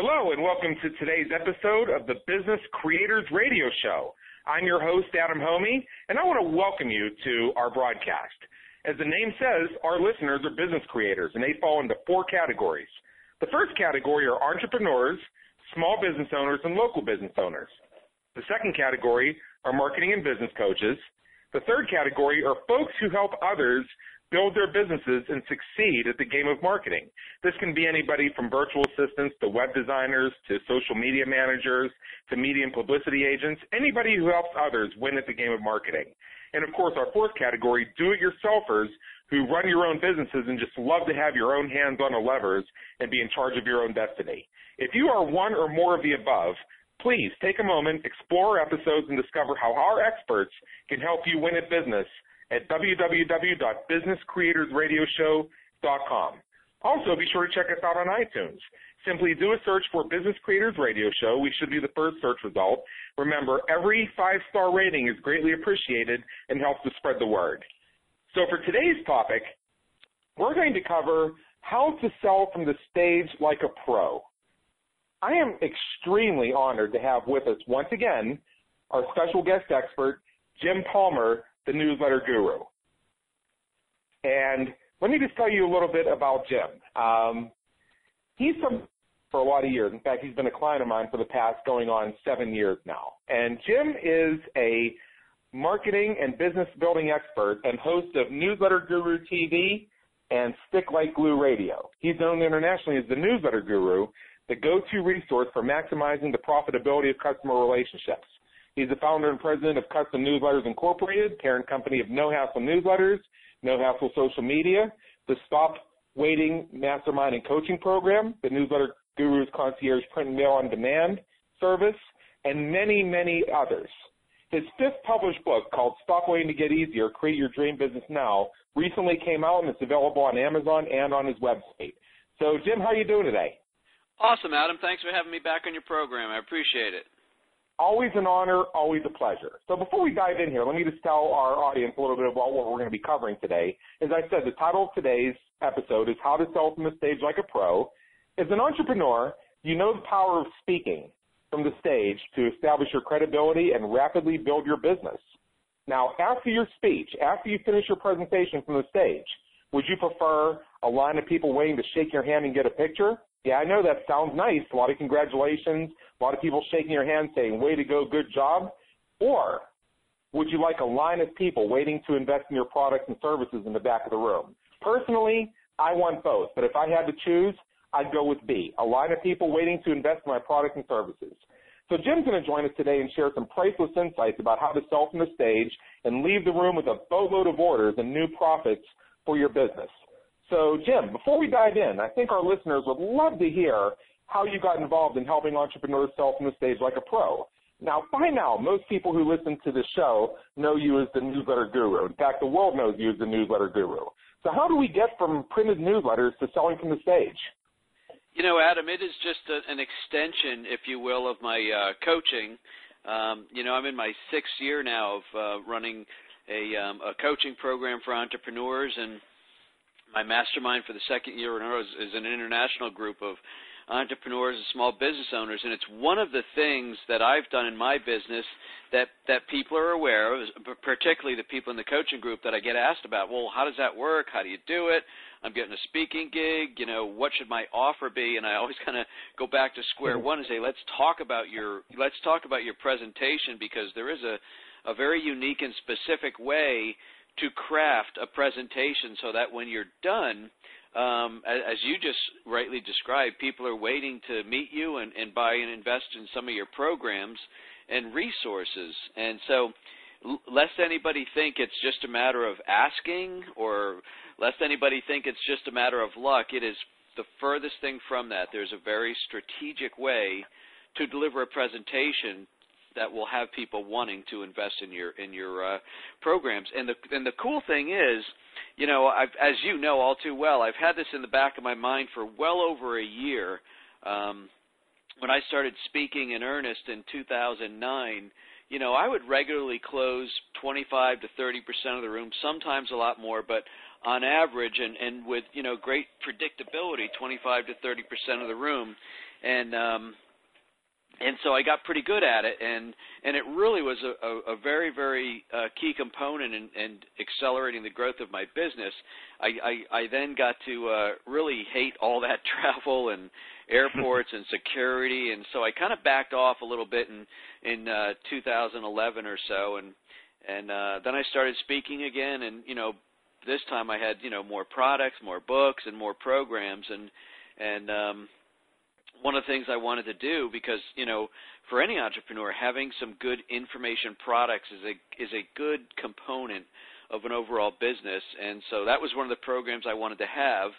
Hello, and welcome to today's episode of the Business Creators Radio Show. I'm your host, Adam Hommey, and I want to welcome you to our broadcast. As the name says, our listeners are business creators, and they fall into four categories. The first category are entrepreneurs, small business owners, and local business owners. The second category are marketing and business coaches. The third category are folks who help others build their businesses and succeed at the game of marketing. This can be anybody from virtual assistants to web designers to social media managers to media and publicity agents, anybody who helps others win at the game of marketing. And of course, our fourth category, do-it-yourselfers who run your own businesses and just love to have your own hands on the levers and be in charge of your own destiny. If you are one or more of the above, please take a moment, explore our episodes, and discover how our experts can help you win at business at www.businesscreatorsradioshow.com. Also, be sure to check us out on iTunes. Simply do a search for Business Creators Radio Show. We should be the first search result. Remember, every five-star rating is greatly appreciated and helps to spread the word. So for today's topic, we're going to cover how to sell from the stage like a pro. I am extremely honored to have with us once again our special guest expert, Jim Palmer, the newsletter guru. And let me just tell you a little bit about Jim. Um, he's for a lot of years. In fact, he's been a client of mine for the past going on seven years now. And Jim is a marketing and business building expert and host of Newsletter Guru TV and Stick Like Glue Radio. He's known internationally as the Newsletter Guru, the go-to resource for maximizing the profitability of customer relationships. He's the founder and president of Custom Newsletters Incorporated, parent company of No Hassle Newsletters, No Hassle Social Media, the Stop Waiting Mastermind and Coaching Program, the Newsletter Guru's Concierge Print and Mail on Demand service, and many, many others. His fifth published book called Stop Waiting to Get Easier, Create Your Dream Business Now recently came out and it's available on Amazon and on his website. So Jim, how are you doing today? Awesome, Adam. Thanks for having me back on your program. I appreciate it. Always an honor, always a pleasure. So before we dive in here, let me just tell our audience a little bit about what we're going to be covering today. As I said, the title of today's episode is How to Sell from the Stage Like a Pro. As an entrepreneur, you know the power of speaking from the stage to establish your credibility and rapidly build your business. Now, after your speech, after you finish your presentation from the stage, would you prefer a line of people waiting to shake your hand and get a picture? Yeah, I know that sounds nice. A lot of congratulations. A lot of people shaking your hand saying, way to go, good job. Or would you like a line of people waiting to invest in your products and services in the back of the room? Personally, I want both, but if I had to choose, I'd go with B, a line of people waiting to invest in my products and services. So Jim's going to join us today and share some priceless insights about how to sell from the stage and leave the room with a boatload of orders and new profits for your business. So, Jim, before we dive in, I think our listeners would love to hear how you got involved in helping entrepreneurs sell from the stage like a pro. Now, by now, most people who listen to the show know you as the newsletter guru. In fact, the world knows you as the newsletter guru. So how do we get from printed newsletters to selling from the stage? You know, Adam, it is just a, an extension, if you will, of my uh, coaching. Um, you know, I'm in my sixth year now of uh, running a, um, a coaching program for entrepreneurs, and my mastermind for the second year in a row is, is an international group of entrepreneurs and small business owners and it's one of the things that I've done in my business that that people are aware of particularly the people in the coaching group that I get asked about well how does that work? How do you do it? I'm getting a speaking gig you know what should my offer be? And I always kind of go back to square mm-hmm. one and say let's talk about your let's talk about your presentation because there is a a very unique and specific way to craft a presentation so that when you're done, um, as, you just rightly described, people are waiting to meet you and, and buy and invest in some of your programs and resources. And so, lest anybody think it's just a matter of asking or lest anybody think it's just a matter of luck, it is the furthest thing from that. There's a very strategic way to deliver a presentation that will have people wanting to invest in your in your uh, programs. And the and the cool thing is, you know, I've, as you know all too well, I've had this in the back of my mind for well over a year. Um, when I started speaking in earnest in 2009, you know, I would regularly close 25 to 30 percent of the room, sometimes a lot more, but on average, and and with you know great predictability, 25 to 30 percent of the room. and um, and so I got pretty good at it, and and it really was a, a, a very very uh, key component in, in accelerating the growth of my business. I, I, I then got to uh, really hate all that travel and airports and security, and so I kind of backed off a little bit in in uh, 2011 or so, and and uh, then I started speaking again, and you know this time I had you know more products, more books, and more programs, and and um, one of the things I wanted to do because you know for any entrepreneur having some good information products is a is a good component of an overall business and so that was one of the programs I wanted to have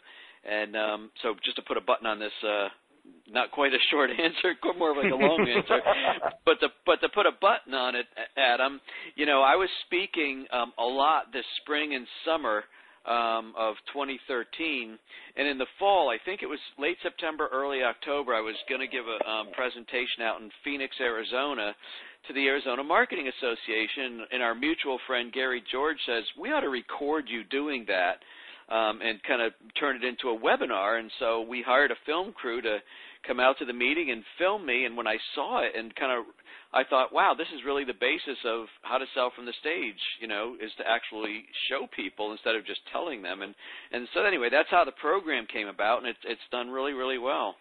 and um, so just to put a button on this uh, not quite a short answer, more of like a long answer. But to but to put a button on it, Adam, you know, I was speaking um, a lot this spring and summer um, of 2013, and in the fall, I think it was late September, early October, I was going to give a um, presentation out in Phoenix, Arizona, to the Arizona Marketing Association. And our mutual friend Gary George says we ought to record you doing that. Um, and kind of turn it into a webinar. And so we hired a film crew to come out to the meeting and film me. And when I saw it and kind of I thought, wow, this is really the basis of how to sell from the stage, you know, is to actually show people instead of just telling them. And and so anyway, that's how the program came about, and it's it's done really really well.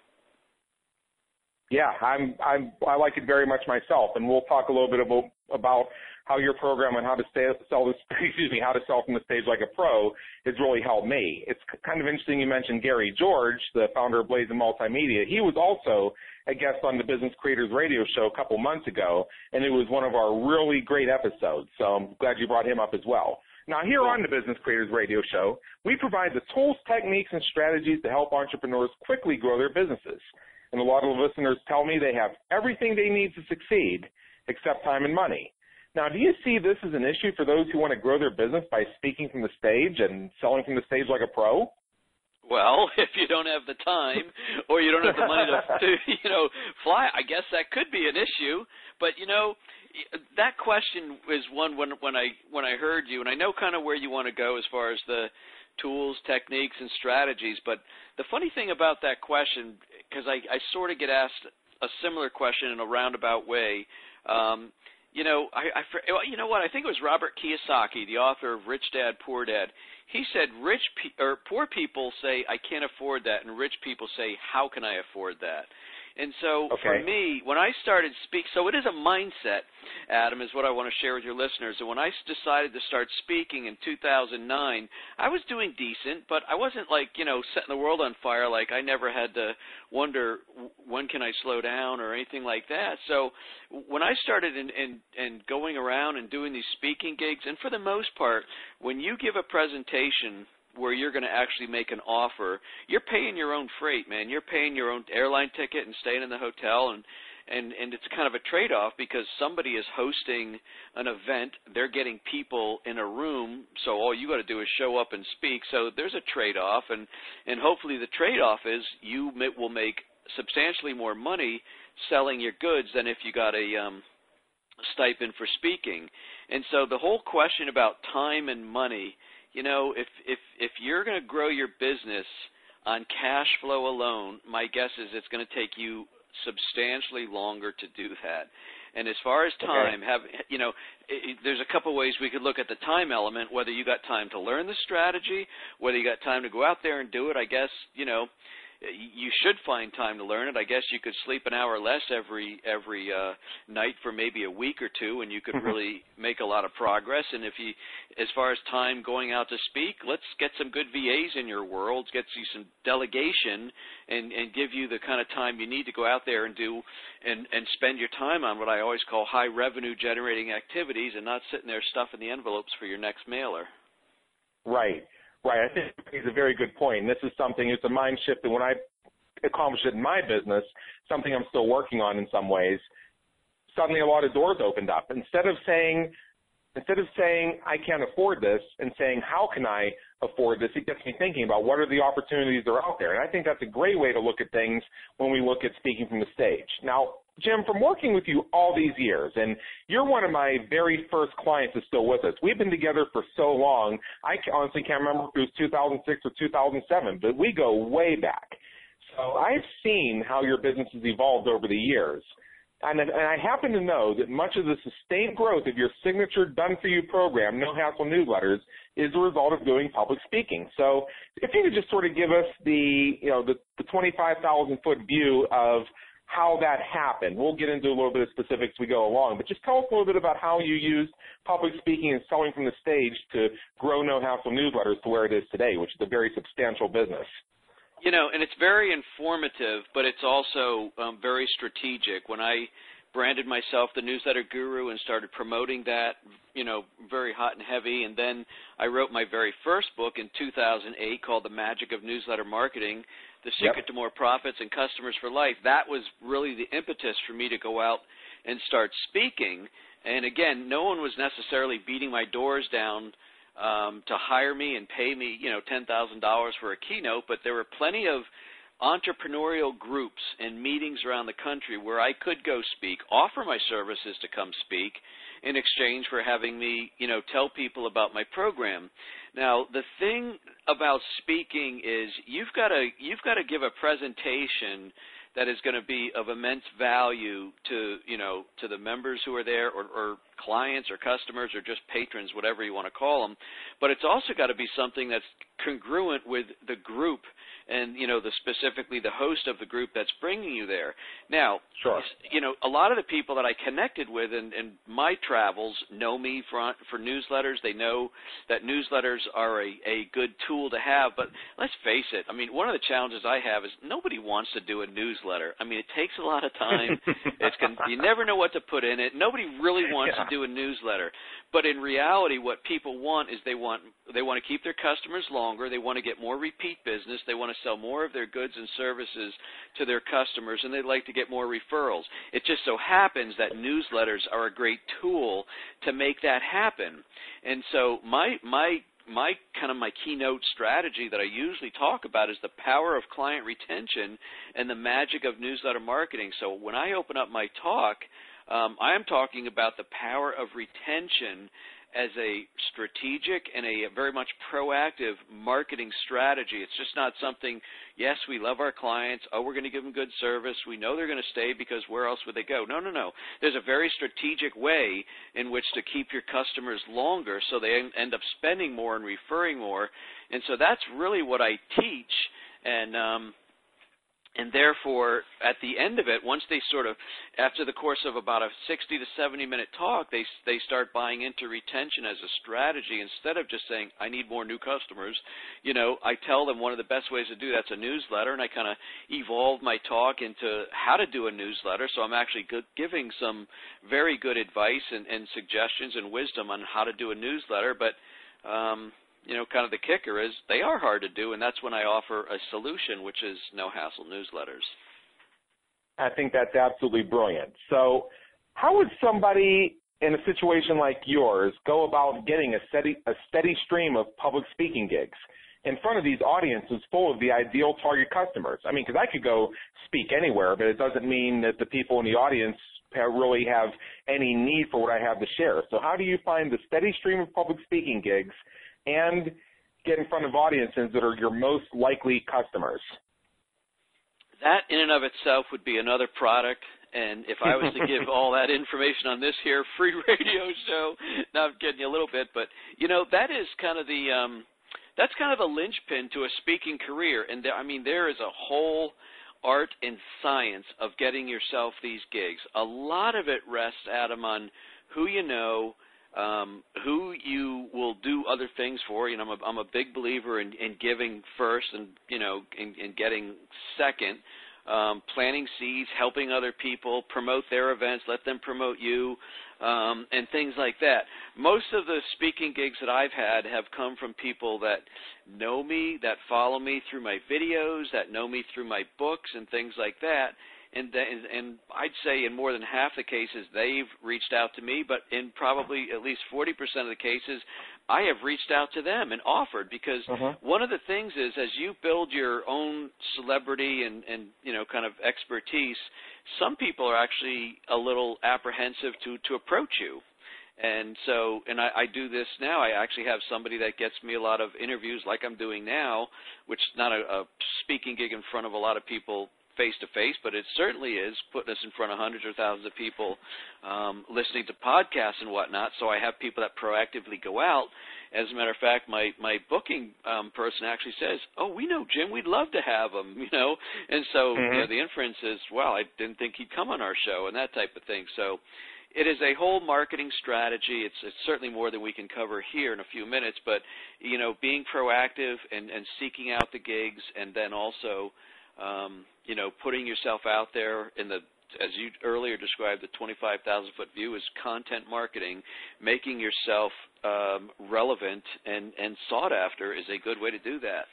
Yeah, I'm I'm I like it very much myself, and we'll talk a little bit about about how your program and how to sell this, excuse me, how to sell from the stage like a pro has really helped me. It's kind of interesting you mentioned Gary George, the founder of Blazing Multimedia. He was also a guest on the Business Creators Radio Show a couple months ago, and it was one of our really great episodes. So I'm glad you brought him up as well. Now, here on the Business Creators Radio Show, we provide the tools, techniques, and strategies to help entrepreneurs quickly grow their businesses. And a lot of listeners tell me they have everything they need to succeed except time and money. Now, do you see this as an issue for those who want to grow their business by speaking from the stage and selling from the stage like a pro? Well, if you don't have the time or you don't have the money to, to you know fly, I guess that could be an issue. But you know, that question is one when when I when I heard you, and I know kind of where you want to go as far as the tools, techniques, and strategies. But the funny thing about that question, because I, I sort of get asked a similar question in a roundabout way. Um, you know, I, I you know what? I think it was Robert Kiyosaki, the author of Rich Dad Poor Dad. He said rich pe- or poor people say I can't afford that, and rich people say how can I afford that? And so okay. for me, when I started speak, so it is a mindset, Adam, is what I want to share with your listeners. And when I decided to start speaking in 2009, I was doing decent, but I wasn't like you know setting the world on fire. Like I never had to wonder when can I slow down or anything like that. So when I started in, in, in going around and doing these speaking gigs, and for the most part, when you give a presentation where you're going to actually make an offer, you're paying your own freight, man. You're paying your own airline ticket and staying in the hotel and and and it's kind of a trade-off because somebody is hosting an event, they're getting people in a room, so all you got to do is show up and speak. So there's a trade-off and and hopefully the trade-off is you will make substantially more money selling your goods than if you got a um stipend for speaking. And so the whole question about time and money you know, if if if you're going to grow your business on cash flow alone, my guess is it's going to take you substantially longer to do that. And as far as time, okay. have you know, it, there's a couple ways we could look at the time element. Whether you got time to learn the strategy, whether you got time to go out there and do it. I guess you know, you should find time to learn it. I guess you could sleep an hour less every every uh, night for maybe a week or two, and you could mm-hmm. really make a lot of progress. And if you, as far as time going out to speak, let's get some good VAs in your world, get you some delegation, and and give you the kind of time you need to go out there and do, and and spend your time on what I always call high revenue generating activities, and not sitting there stuffing the envelopes for your next mailer. Right. Right. I think it's a very good point. And this is something, it's a mind shift that when I accomplished it in my business, something I'm still working on in some ways, suddenly a lot of doors opened up. Instead of saying, instead of saying, I can't afford this and saying, how can I afford this, it gets me thinking about what are the opportunities that are out there. And I think that's a great way to look at things when we look at speaking from the stage. Now, Jim, from working with you all these years, and you're one of my very first clients that's still with us. We've been together for so long, I honestly can't remember if it was 2006 or 2007, but we go way back. So I've seen how your business has evolved over the years. And, and I happen to know that much of the sustained growth of your signature done for you program, No Hassle Newsletters, is a result of doing public speaking. So if you could just sort of give us the, you know, the, the 25,000 foot view of how that happened. We'll get into a little bit of specifics as we go along, but just tell us a little bit about how you used public speaking and selling from the stage to grow No Hassle Newsletters to where it is today, which is a very substantial business. You know, and it's very informative, but it's also um, very strategic. When I branded myself the newsletter guru and started promoting that, you know, very hot and heavy, and then I wrote my very first book in 2008 called The Magic of Newsletter Marketing, The Secret yep. to More Profits and Customers for Life. That was really the impetus for me to go out and start speaking. And again, no one was necessarily beating my doors down um, to hire me and pay me, you know, ten thousand dollars for a keynote, but there were plenty of entrepreneurial groups and meetings around the country where I could go speak, offer my services to come speak in exchange for having me, you know, tell people about my program. Now, the thing about speaking is you've got to you've got to give a presentation that is going to be of immense value to you know to the members who are there or, or clients or customers or just patrons whatever you want to call them but it's also got to be something that's congruent with the group and you know the specifically the host of the group that's bringing you there. Now, sure. you know a lot of the people that I connected with in, in my travels know me for for newsletters. They know that newsletters are a a good tool to have. But let's face it. I mean, one of the challenges I have is nobody wants to do a newsletter. I mean, it takes a lot of time. it's con- you never know what to put in it. Nobody really wants yeah. to do a newsletter. But in reality, what people want is they want they want to keep their customers longer. They want to get more repeat business. They want to sell more of their goods and services to their customers, and they'd like to get more referrals. It just so happens that newsletters are a great tool to make that happen. And so my my my kind of my keynote strategy that I usually talk about is the power of client retention and the magic of newsletter marketing. So when I open up my talk, um, I am talking about the power of retention as a strategic and a very much proactive marketing strategy. It's just not something, yes, we love our clients. Oh, we're going to give them good service. We know they're going to stay because where else would they go? No, no, no. There's a very strategic way in which to keep your customers longer so they end up spending more and referring more. And so that's really what I teach. And, um, and therefore at the end of it once they sort of after the course of about a 60 to 70 minute talk they they start buying into retention as a strategy instead of just saying i need more new customers. You know i tell them one of the best ways to do that's a newsletter and i kind of evolve my talk into how to do a newsletter. So i'm actually giving some very good advice and, and suggestions and wisdom on how to do a newsletter. But um you know, kind of the kicker is they are hard to do, and that's when I offer a solution, which is no hassle newsletters. I think that's absolutely brilliant. So, how would somebody in a situation like yours go about getting a steady a steady stream of public speaking gigs in front of these audiences full of the ideal target customers? I mean, because I could go speak anywhere, but it doesn't mean that the people in the audience really have any need for what I have to share. So, how do you find the steady stream of public speaking gigs and get in front of audiences that are your most likely customers? That in and of itself would be another product. And if I was to give all that information on this here free radio show, now I'm getting you a little bit, but you know that is kind of the um, that's kind of a linchpin to a speaking career. And there, I mean, there is a whole art and science of getting yourself these gigs. A lot of it rests, Adam, on who you know, um, who you will do other things for. You know, I'm a, I'm a big believer in, in giving first, and you know, in, in getting second. Um, planting seeds, helping other people, promote their events, let them promote you, um, and things like that. Most of the speaking gigs that I've had have come from people that know me, that follow me through my videos, that know me through my books and things like that and and I'd say in more than half the cases they've reached out to me, but in probably at least 40% of the cases I have reached out to them and offered because uh-huh. one of the things is as you build your own celebrity and and you know kind of expertise, some people are actually a little apprehensive to to approach you And so, and I, I do this now. I actually have somebody that gets me a lot of interviews, like I'm doing now, which is not a, a speaking gig in front of a lot of people face to face, but it certainly is putting us in front of hundreds or thousands of people um, listening to podcasts and whatnot. So I have people that proactively go out. As a matter of fact, my my booking um, person actually says, "Oh, we know Jim. We'd love to have him." You know, and so mm-hmm. you know, the inference is, "Well, I didn't think he'd come on our show," and that type of thing. So it is a whole marketing strategy. It's, it's certainly more than we can cover here in a few minutes, but you know, being proactive and, and seeking out the gigs, and then also, um, you know, putting yourself out there in the as you earlier described, the 25,000 foot view is content marketing. Making yourself um, relevant and, and sought after is a good way to do that.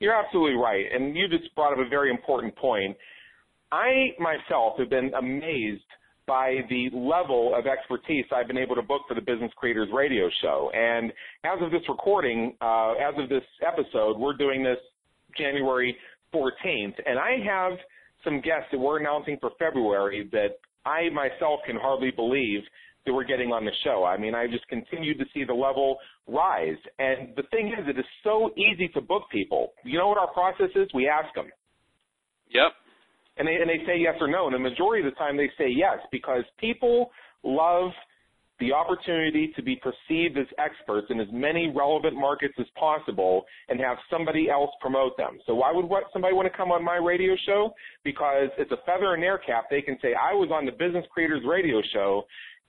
You're absolutely right, and you just brought up a very important point. I myself have been amazed by the level of expertise I've been able to book for the Business Creators Radio Show. And as of this recording, uh, as of this episode, we're doing this January 14th, and I hmm. have some guests that we're announcing for February that I myself can hardly believe that we're getting on the show. I mean, I just continue to see the level rise. And the thing is, it is so easy to book people. You know what our process is? We ask them. Yep and they and they say yes or no. And the majority of the time they say yes because people love the opportunity to be perceived as experts in as many relevant markets as possible and have somebody else promote them. So why would what, somebody want to come on my radio show? Because it's a feather in their cap. They can say, I was on the Business Creators Radio Show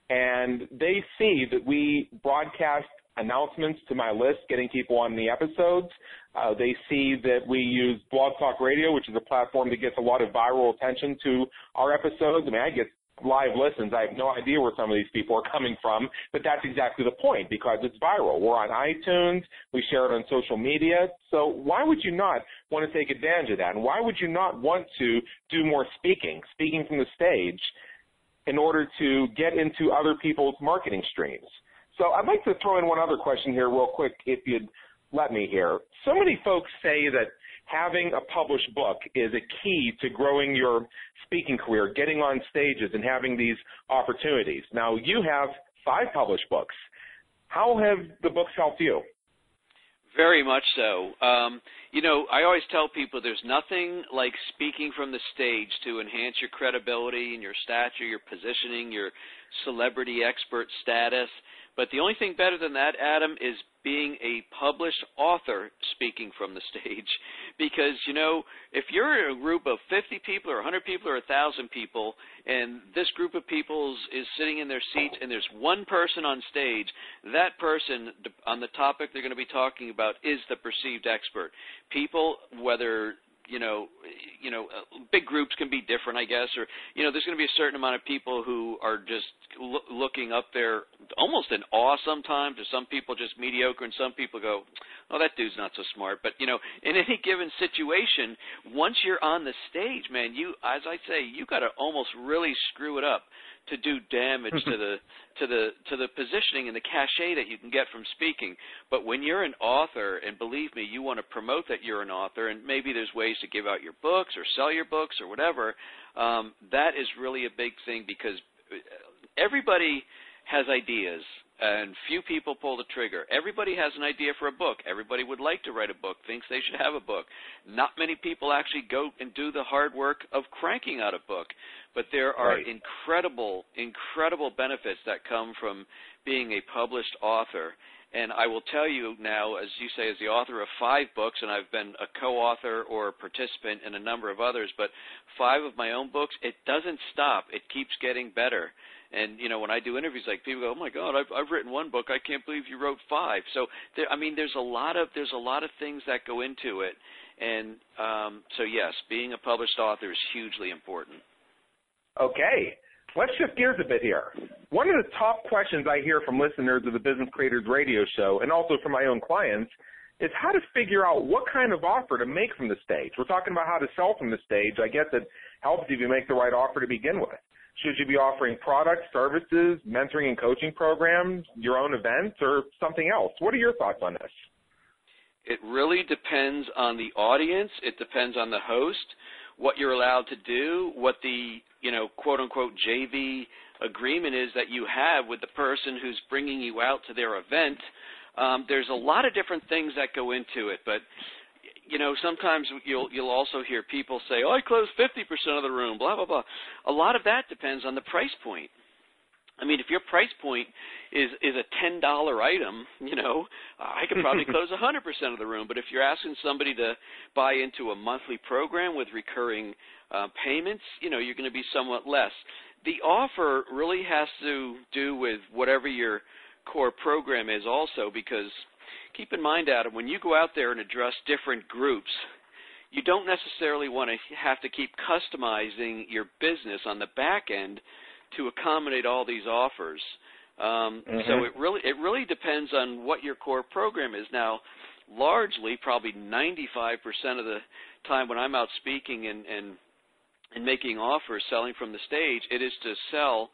and they see that we broadcast announcements to my list, getting people on the episodes. Uh, they see that we use Blog Talk Radio, which is a platform that gets a lot of viral attention to our episodes. I mean, I get live listens. I have no idea where some of these people are coming from, but that's exactly the point because it's viral. We're on iTunes. We share it on social media. So why would you not want to take advantage of that? And why would you not want to do more speaking, speaking from the stage in order to get into other people's marketing streams? So I'd like to throw in one other question here real quick if you'd let me here. So many folks say that having a published book is a key to growing your speaking career, getting on stages and having these opportunities. Now you have five published books. How have the books helped you? Very much so. Um, you know, I always tell people there's nothing like speaking from the stage to enhance your credibility and your stature, your positioning, your celebrity expert status. But the only thing better than that, Adam, is being a published author speaking from the stage. Because, you know, if you're in a group of 50 people or 100 people or 1,000 people, and this group of people is sitting in their seats and there's one person on stage, that person on the topic they're going to be talking about is the perceived expert. People, whether you know, you know, big groups can be different, I guess, or you know, there's going to be a certain amount of people who are just lo- looking up there, almost in awe sometimes. Or some people just mediocre, and some people go, "Oh, that dude's not so smart." But you know, in any given situation, once you're on the stage, man, you, as I say, you got to almost really screw it up to do damage to the to the to the positioning and the cachet that you can get from speaking. But when you're an author, and believe me, you want to promote that you're an author, and maybe there's ways to give out your books or sell your books or whatever. Um, that is really a big thing because everybody has ideas and few people pull the trigger. Everybody has an idea for a book. Everybody would like to write a book, thinks they should have a book. Not many people actually go and do the hard work of cranking out a book. But there are right. incredible, incredible benefits that come from being a published author. And I will tell you now, as you say, as the author of five books, and I've been a co-author or a participant in a number of others, but five of my own books, it doesn't stop. It keeps getting better. And you know, when I do interviews, like people go, "Oh my God, I've I've written one book. I can't believe you wrote five. So there, I mean, there's a lot of there's a lot of things that go into it. And um, so yes, being a published author is hugely important. Okay. Let's shift gears a bit here. One of the top questions I hear from listeners of the Business Creators Radio Show and also from my own clients is how to figure out what kind of offer to make from the stage. We're talking about how to sell from the stage. I guess it helps if you make the right offer to begin with. Should you be offering products, services, mentoring and coaching programs, your own events, or something else? What are your thoughts on this? It really depends on the audience. It depends on the host what you're allowed to do, what the you know quote unquote JV agreement is that you have with the person who's bringing you out to their event. Um, there's a lot of different things that go into it, but you know sometimes you'll you'll also hear people say, "Oh, I closed 50% of the room," blah blah blah. A lot of that depends on the price point. I mean, if your price point is is a ten dollar item, you know, I could probably close a hundred percent of the room. But if you're asking somebody to buy into a monthly program with recurring uh, payments, you know, you're going to be somewhat less. The offer really has to do with whatever your core program is, also because keep in mind, Adam, when you go out there and address different groups, you don't necessarily want to have to keep customizing your business on the back end to accommodate all these offers. Um, mm-hmm. So it really it really depends on what your core program is. Now, largely, probably 95% of the time when I'm out speaking and and and making offers, selling from the stage, it is to sell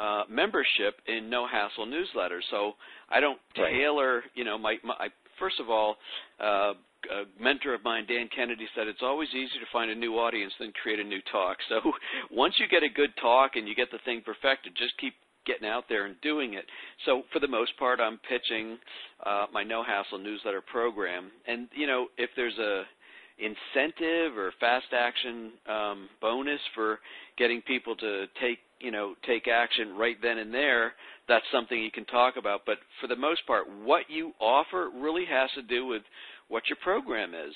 uh, membership in no hassle newsletter. So I don't right. tailor, you know, my, my first of all, uh, a mentor of mine, Dan Kennedy, said it's always easier to find a new audience than create a new talk. So once you get a good talk and you get the thing perfected, just keep getting out there and doing it. So for the most part, I'm pitching uh, my no hassle newsletter program, and you know if there's a incentive or fast action um, bonus for getting people to take you know take action right then and there that's something you can talk about but for the most part what you offer really has to do with what your program is.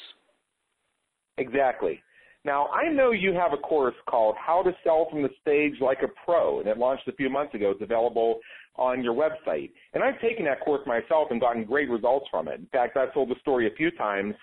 Exactly. Now, I know you have a course called How to Sell from the Stage Like a Pro, and it launched a few months ago. It's available on your website. And I've taken that course myself and gotten great results from it. In fact, I've told the story a few times.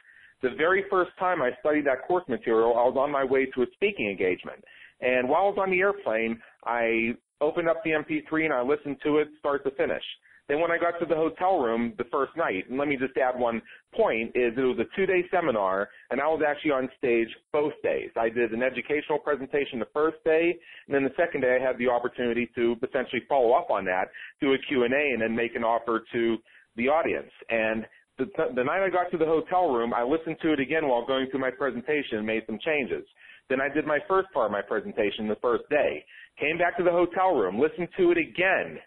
The very first time I studied that course material, I was on my way to a speaking engagement. And while I was on the airplane, I opened up the MP3 and I listened to it start to finish. Then when I got to the hotel room the first night, and let me just add one point, is it was a two-day seminar, and I was actually on stage both days. I did an educational presentation the first day, and then the second day I had the opportunity to essentially follow up on that, do a Q&A, and then make an offer to the audience. And the, the night I got to the hotel room, I listened to it again while going through my presentation and made some changes. Then I did my first part of my presentation the first day. Came back to the hotel room, listened to it again,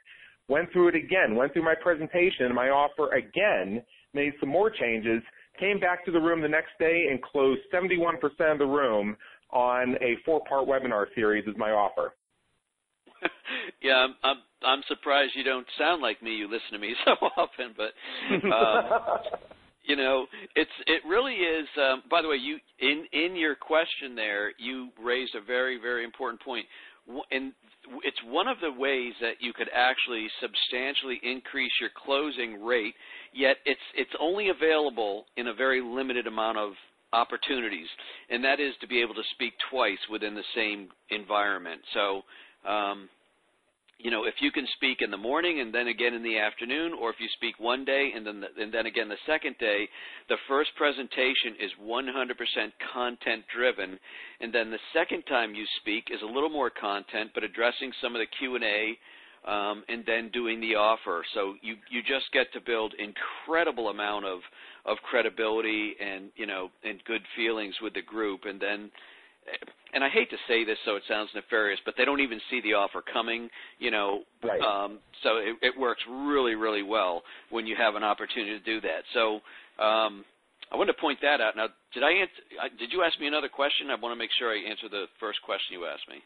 went through it again, went through my presentation, my offer again, made some more changes, came back to the room the next day and closed 71% of the room on a four-part webinar series as my offer. yeah, I'm, I'm I'm surprised you don't sound like me. You listen to me so often, but um, you know, it's it really is. Um, by the way, you in in your question there, you raised a very very important point. And it's one of the ways that you could actually substantially increase your closing rate, yet it's it's only available in a very limited amount of opportunities, and that is to be able to speak twice within the same environment. So um, you know, if you can speak in the morning and then again in the afternoon, or if you speak one day and then the, and then again the second day, the first presentation is 100% content driven, and then the second time you speak is a little more content, but addressing some of the Q and A. Um, and then doing the offer, so you you just get to build incredible amount of of credibility and you know and good feelings with the group, and then and I hate to say this so it sounds nefarious, but they don't even see the offer coming, you know. Right. Um, so it, it works really, really well when you have an opportunity to do that. So um, I wanted to point that out. Now, did I answer, did you ask me another question? I want to make sure I answer the first question you asked me.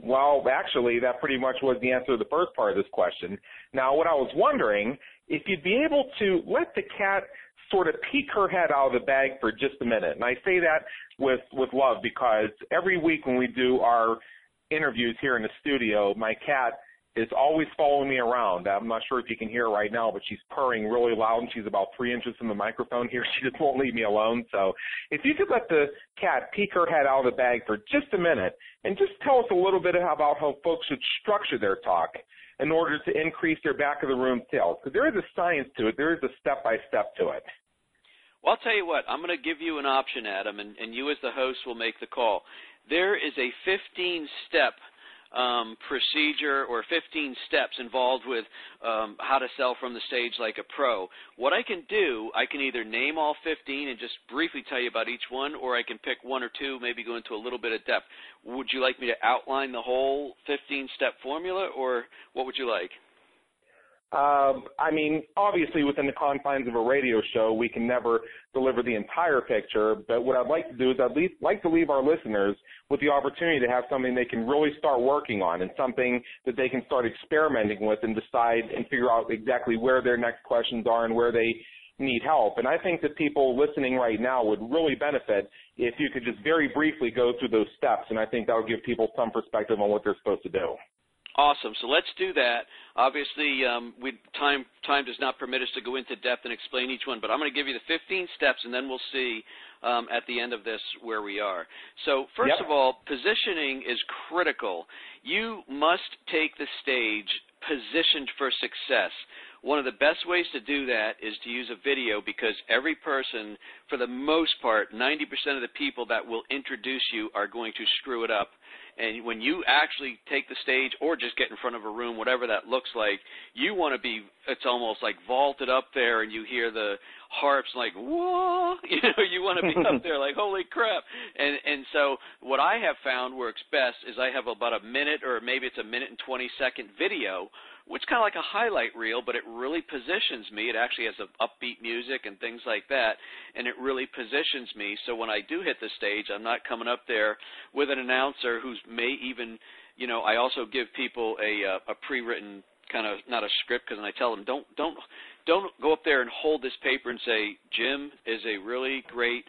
Well, actually, that pretty much was the answer to the first part of this question. Now, what I was wondering, if you'd be able to let the cat sort of peek her head out of the bag for just a minute. And I say that with, with love because every week when we do our interviews here in the studio, my cat is always following me around. I'm not sure if you can hear right now, but she's purring really loud and she's about three inches from the microphone here. She just won't leave me alone. So if you could let the cat peek her head out of the bag for just a minute and just tell us a little bit about how folks should structure their talk in order to increase their back of the room sales. Because there is a science to it. There is a step by step to it. Well, I'll tell you what. I'm going to give you an option, Adam, and, and you as the host will make the call. There is a 15 step um, procedure or 15 steps involved with um, how to sell from the stage like a pro. What I can do, I can either name all 15 and just briefly tell you about each one, or I can pick one or two, maybe go into a little bit of depth. Would you like me to outline the whole 15 step formula, or what would you like? Uh, I mean, obviously, within the confines of a radio show, we can never deliver the entire picture. But what I'd like to do is I'd least like to leave our listeners with the opportunity to have something they can really start working on and something that they can start experimenting with and decide and figure out exactly where their next questions are and where they need help. And I think that people listening right now would really benefit if you could just very briefly go through those steps. And I think that would give people some perspective on what they're supposed to do. Awesome. So let's do that. Obviously, um, we, time time does not permit us to go into depth and explain each one, but I'm going to give you the 15 steps, and then we'll see um, at the end of this where we are. So first yep. of all, positioning is critical. You must take the stage positioned for success. One of the best ways to do that is to use a video because every person, for the most part, 90% of the people that will introduce you are going to screw it up and when you actually take the stage or just get in front of a room, whatever that looks like, you want to be, it's almost like vaulted up there and you hear the harps like, whoa, you know, you want to be up there like, holy crap. And, and so what I have found works best is I have about a minute or maybe it's a minute and 20 second video which kind of like a highlight reel, but it really positions me. It actually has a upbeat music and things like that, and it really positions me. So when I do hit the stage, I'm not coming up there with an announcer who's may even, you know, I also give people a uh, a pre-written kind of not a script because I tell them don't don't don't go up there and hold this paper and say Jim is a really great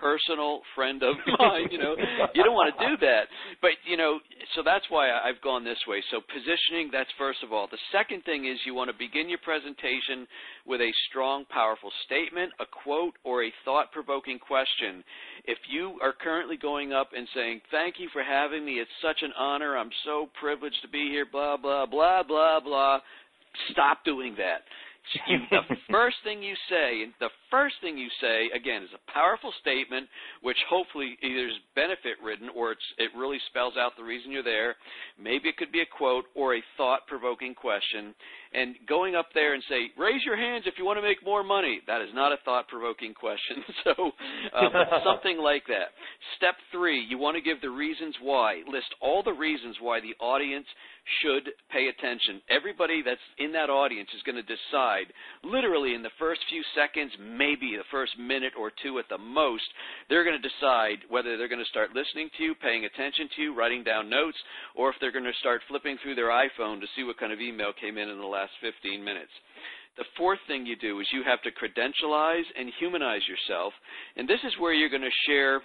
personal friend of mine. You know, you don't want to do that. But you know, so that's why I've gone this way. So positioning, that's first of all. The second thing is you want to begin your presentation with a strong, powerful statement, a quote, or a thought-provoking question. If you are currently going up and saying, "Thank you for having me. It's such an honor. I'm so privileged to be here." Blah blah blah blah blah. Stop doing that you, the first thing you say, the first thing you say, again, is a powerful statement, which hopefully either is benefit ridden or it really spells out the reason you're there. Maybe it could be a quote or a thought provoking question and going up there and say, raise your hands if you want to make more money. That is not a thought provoking question. so, um, something like that. Step three, you want to give the reasons why. List all the reasons why the audience should pay attention. Everybody that's in that audience is going to decide, literally in the first few seconds, maybe the first minute or two at the most, they're going to decide whether they're going to start listening to you, paying attention to you, writing down notes, or if they're going to start flipping through their iPhone to see what kind of email came in in the last last 15 minutes. The fourth thing you do is you have to credentialize and humanize yourself, and this is where you're going to share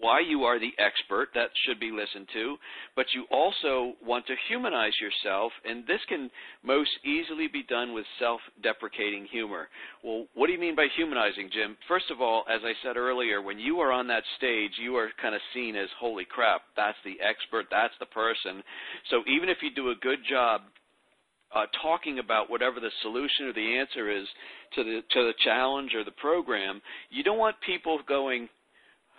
why you are the expert that should be listened to, but you also want to humanize yourself, and this can most easily be done with self deprecating humor. Well, what do you mean by humanizing, Jim? First of all, as I said earlier, when you are on that stage, you are kind of seen as holy crap, that's the expert, that's the person. So even if you do a good job uh, talking about whatever the solution or the answer is to the to the challenge or the program, you don't want people going,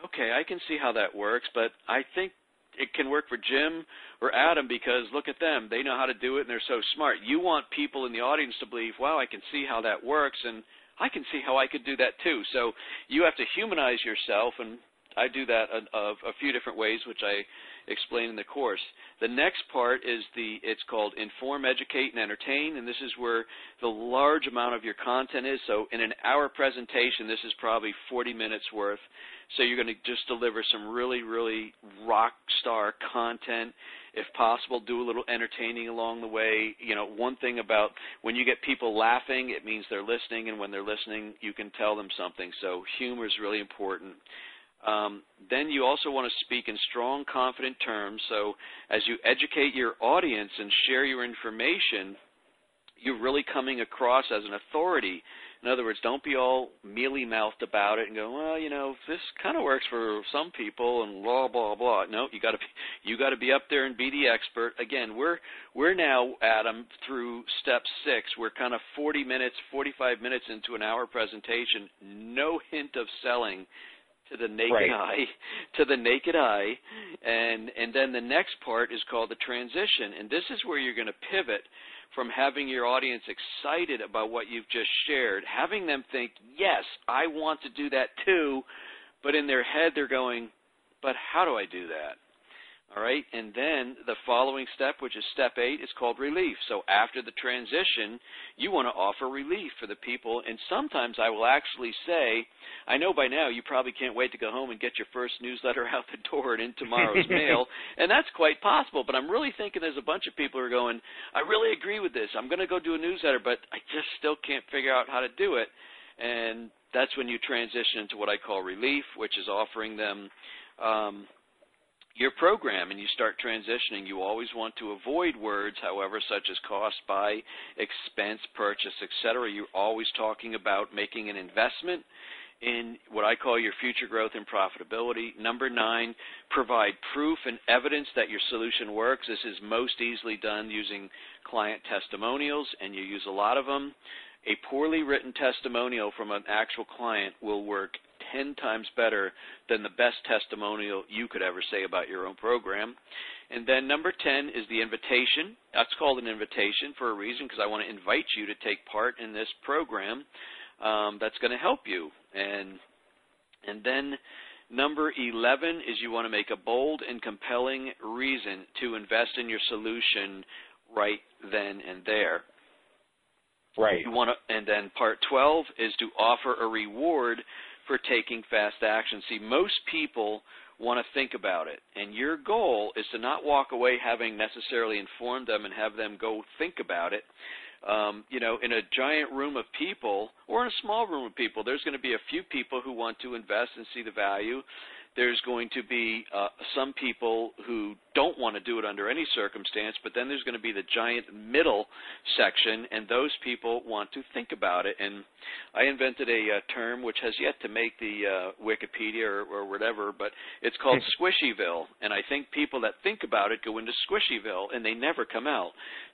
okay, I can see how that works, but I think it can work for Jim or Adam because look at them, they know how to do it and they're so smart. You want people in the audience to believe, wow, I can see how that works and I can see how I could do that too. So you have to humanize yourself and I do that a, a, a few different ways, which I explain in the course. The next part is the it's called inform, educate, and entertain, and this is where the large amount of your content is. So in an hour presentation, this is probably 40 minutes worth. So you're going to just deliver some really, really rock star content. If possible, do a little entertaining along the way. You know, one thing about when you get people laughing, it means they're listening, and when they're listening, you can tell them something. So humor is really important. Um, then you also want to speak in strong, confident terms. So as you educate your audience and share your information, you're really coming across as an authority. In other words, don't be all mealy mouthed about it and go, well, you know, this kind of works for some people and blah blah blah. No, you got to be you got to be up there and be the expert. Again, we're we're now Adam through step 6. We're kind of 40 minutes, 45 minutes into an hour presentation, no hint of selling to the naked right. eye to the naked eye and and then the next part is called the transition and this is where you're going to pivot from having your audience excited about what you've just shared having them think yes i want to do that too but in their head they're going but how do i do that all right, and then the following step, which is step eight, is called relief. So after the transition, you want to offer relief for the people. And sometimes I will actually say, I know by now you probably can't wait to go home and get your first newsletter out the door and in tomorrow's mail. And that's quite possible. But I'm really thinking there's a bunch of people who are going, I really agree with this. I'm going to go do a newsletter, but I just still can't figure out how to do it. And that's when you transition into what I call relief, which is offering them. Um, your program and you start transitioning, you always want to avoid words, however, such as cost, buy, expense, purchase, etc. You're always talking about making an investment in what I call your future growth and profitability. Number nine, provide proof and evidence that your solution works. This is most easily done using client testimonials, and you use a lot of them. A poorly written testimonial from an actual client will work 10 times better than the best testimonial you could ever say about your own program. And then number 10 is the invitation. That's called an invitation for a reason because I want to invite you to take part in this program um, that's going to help you. And and then number 11 is you want to make a bold and compelling reason to invest in your solution right then and there. Right. You want to, and then part 12 is to offer a reward for taking fast action. See, most people want to think about it, and your goal is to not walk away having necessarily informed them and have them go think about it. Um, you know, in a giant room of people or in a small room of people, there's going to be a few people who want to invest and see the value, there's going to be uh, some people who don't want to do it under any circumstance, but then there's going to be the giant middle section, and those people want to think about it. And I invented a uh, term which has yet to make the uh, Wikipedia or, or whatever, but it's called. Squishyville. And I think people that think about it go into Squishyville, and they never come out.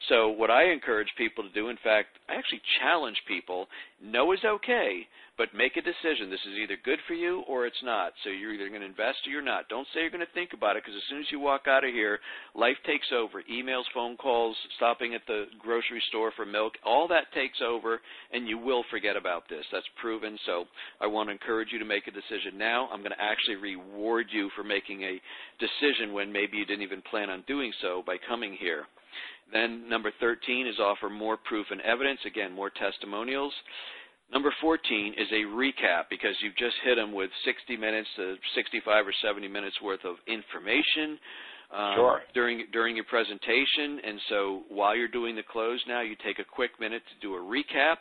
So what I encourage people to do, in fact, I actually challenge people: no is okay but make a decision. This is either good for you or it's not. So you're either going to invest or you're not. Don't say you're going to think about it because as soon as you walk out of here, life takes over. Emails, phone calls, stopping at the grocery store for milk, all that takes over, and you will forget about this. That's proven. So I want to encourage you to make a decision now. I'm going to actually reward you for making a decision when maybe you didn't even plan on doing so by coming here. Then number 13 is offer more proof and evidence. Again, more testimonials. Number 14 is a recap because you've just hit them with 60 minutes to 65 or 70 minutes worth of information um, sure. during during your presentation. And so while you're doing the close now, you take a quick minute to do a recap,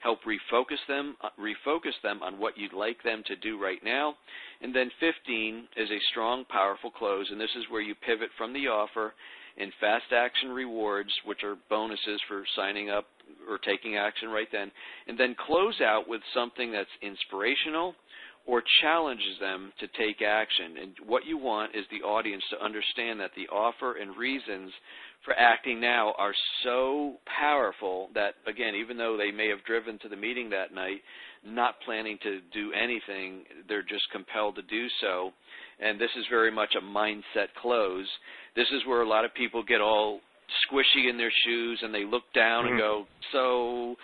help refocus them uh, refocus them on what you'd like them to do right now. And then 15 is a strong, powerful close, and this is where you pivot from the offer and fast action rewards, which are bonuses for signing up or taking action right then, and then close out with something that's inspirational or challenges them to take action. And what you want is the audience to understand that the offer and reasons for acting now are so powerful that, again, even though they may have driven to the meeting that night, not planning to do anything, they're just compelled to do so. And this is very much a mindset close. This is where a lot of people get all squishy in their shoes and they look down mm-hmm. and go, so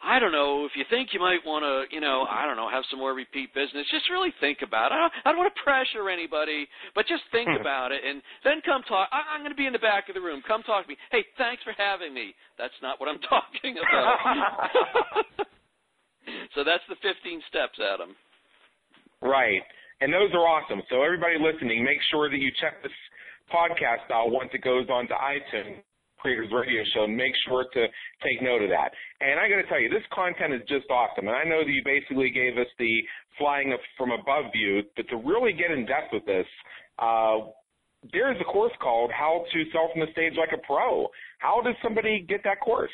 I don't know if you think you might want to, you know, I don't know, have some more repeat business. Just really think about it. I don't, I don't want to pressure anybody, but just think hmm. about it, and then come talk. I, I'm going to be in the back of the room. Come talk to me. Hey, thanks for having me. That's not what I'm talking about. so that's the 15 steps, Adam. Right, and those are awesome. So everybody listening, make sure that you check this podcast out once it goes on to iTunes Creators Radio Show, make sure to take note of that. And I got to tell you, this content is just awesome. And I know that you basically gave us the flying from above view, but to really get in depth with this, uh, there is a course called How to Sell from the Stage Like a Pro. How does somebody get that course?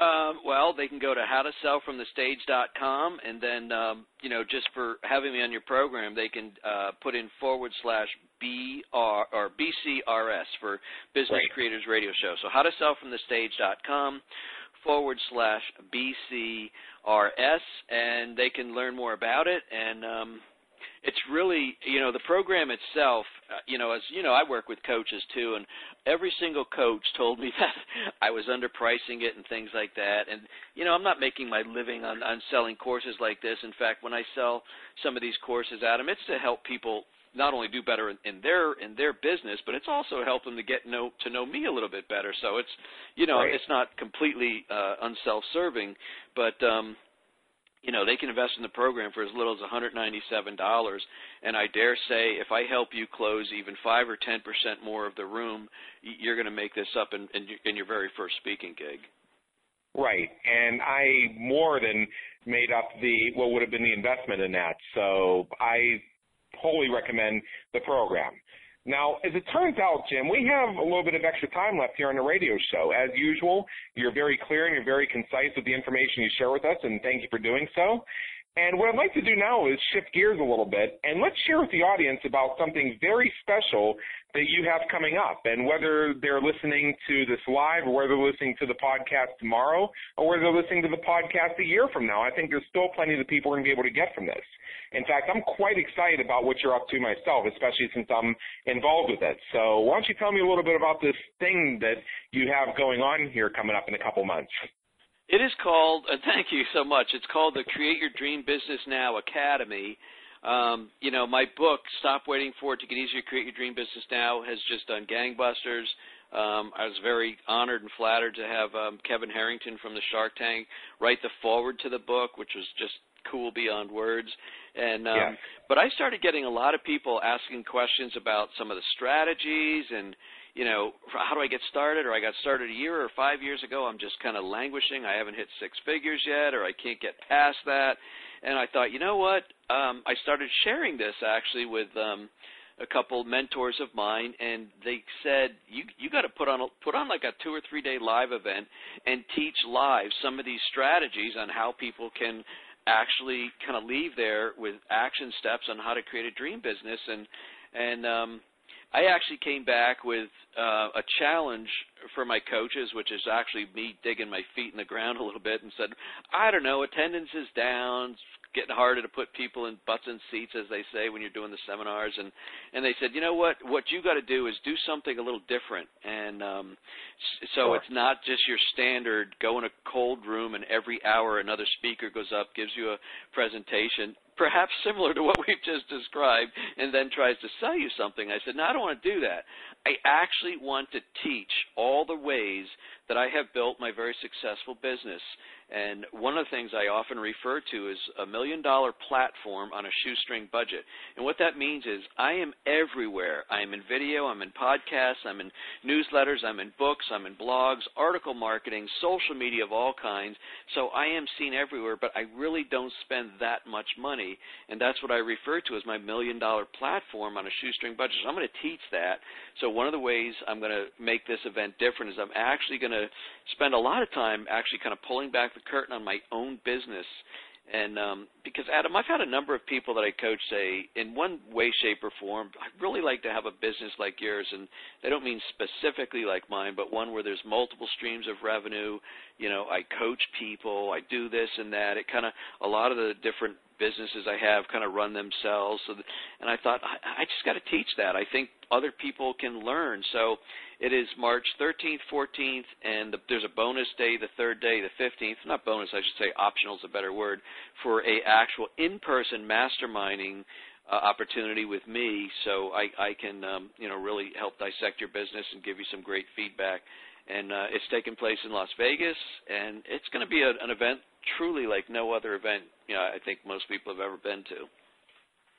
Um, well, they can go to howtosellfromthestage.com, and then um, you know, just for having me on your program, they can uh, put in forward slash BR or BCRS for Business. Creators Radio Show. So howtosellfromthestage.com forward slash BCRS, and they can learn more about it. And um, it's really you know the program itself uh, you know as you know I work with coaches too and every single coach told me that I was underpricing it and things like that. And you know I'm not making my living on on selling courses like this. In fact when I sell some of these courses Adam it's to help people not only do better in, in their in their business but it's also help them to get know to know me a little bit better. So it's you know right. it's not completely uh unself-serving but um you know they can invest in the program for as little as $197 and I dare say if I help you close even 5 or 10% more of the room you're going to make this up in, in, in your very first speaking gig. Right, and I more than made up the what would have been the investment in that. So I wholly recommend the program. Now, as it turns out, Jim, we have a little bit of extra time left here on the radio show. As usual, you're very clear and you're very concise with the information you share with us, and thank you for doing so. And what I'd like to do now is shift gears a little bit and let's share with the audience about something very special that you have coming up. And whether they're listening to this live or whether they're listening to the podcast tomorrow or whether they're listening to the podcast a year from now, I think there's still plenty that people are going to be able to get from this. In fact, I'm quite excited about what you're up to myself, especially since I'm involved with it. So why don't you tell me a little bit about this thing that you have going on here coming up in a couple months? It is called, uh, thank you so much. It's called the Create Your Dream Business Now Academy. Um, you know, my book, Stop Waiting for It to Get Easier, Create Your Dream Business Now, has just done gangbusters. Um, I was very honored and flattered to have um, Kevin Harrington from the Shark Tank write the foreword to the book, which was just cool beyond words. And um, yeah. but I started getting a lot of people asking questions about some of the strategies and you know, how do I get started? Or I got started a year or five years ago. I'm just kind of languishing. I haven't hit six figures yet, or I can't get past that. And I thought, you know what? Um, I started sharing this actually with um, a couple mentors of mine, and they said you you got to put on a, put on like a two or three day live event and teach live some of these strategies on how people can actually kind of leave there with action steps on how to create a dream business and and um I actually came back with uh, a challenge for my coaches, which is actually me digging my feet in the ground a little bit and said, I don't know, attendance is down, getting harder to put people in butts and seats, as they say when you're doing the seminars. And and they said, you know what? What you got to do is do something a little different. And um, so sure. it's not just your standard go in a cold room and every hour another speaker goes up, gives you a presentation perhaps similar to what we've just described, and then tries to sell you something. I said, no, I don't want to do that. I actually want to teach all the ways that I have built my very successful business. And one of the things I often refer to is a million dollar platform on a shoestring budget. And what that means is I am everywhere. I am in video, I'm in podcasts, I'm in newsletters, I'm in books, I'm in blogs, article marketing, social media of all kinds. So I am seen everywhere, but I really don't spend that much money. And that's what I refer to as my million dollar platform on a shoestring budget. So I'm going to teach that. So one of the ways I'm going to make this event different is I'm actually going to spend a lot of time actually kind of pulling back the curtain on my own business and um, because Adam, I've had a number of people that I coach say, in one way, shape, or form, I'd really like to have a business like yours, and they don't mean specifically like mine, but one where there's multiple streams of revenue. You know, I coach people, I do this and that. It kind of a lot of the different businesses I have kind of run themselves. So, and I thought I, I just got to teach that. I think other people can learn. So it is March 13th, 14th, and the, there's a bonus day the third day, the 15th. Not bonus, I should say. Optional is a better word for a actual in-person masterminding uh, opportunity with me, so I, I can um, you know really help dissect your business and give you some great feedback. And uh, it's taking place in Las Vegas, and it's going to be a, an event truly like no other event you know I think most people have ever been to.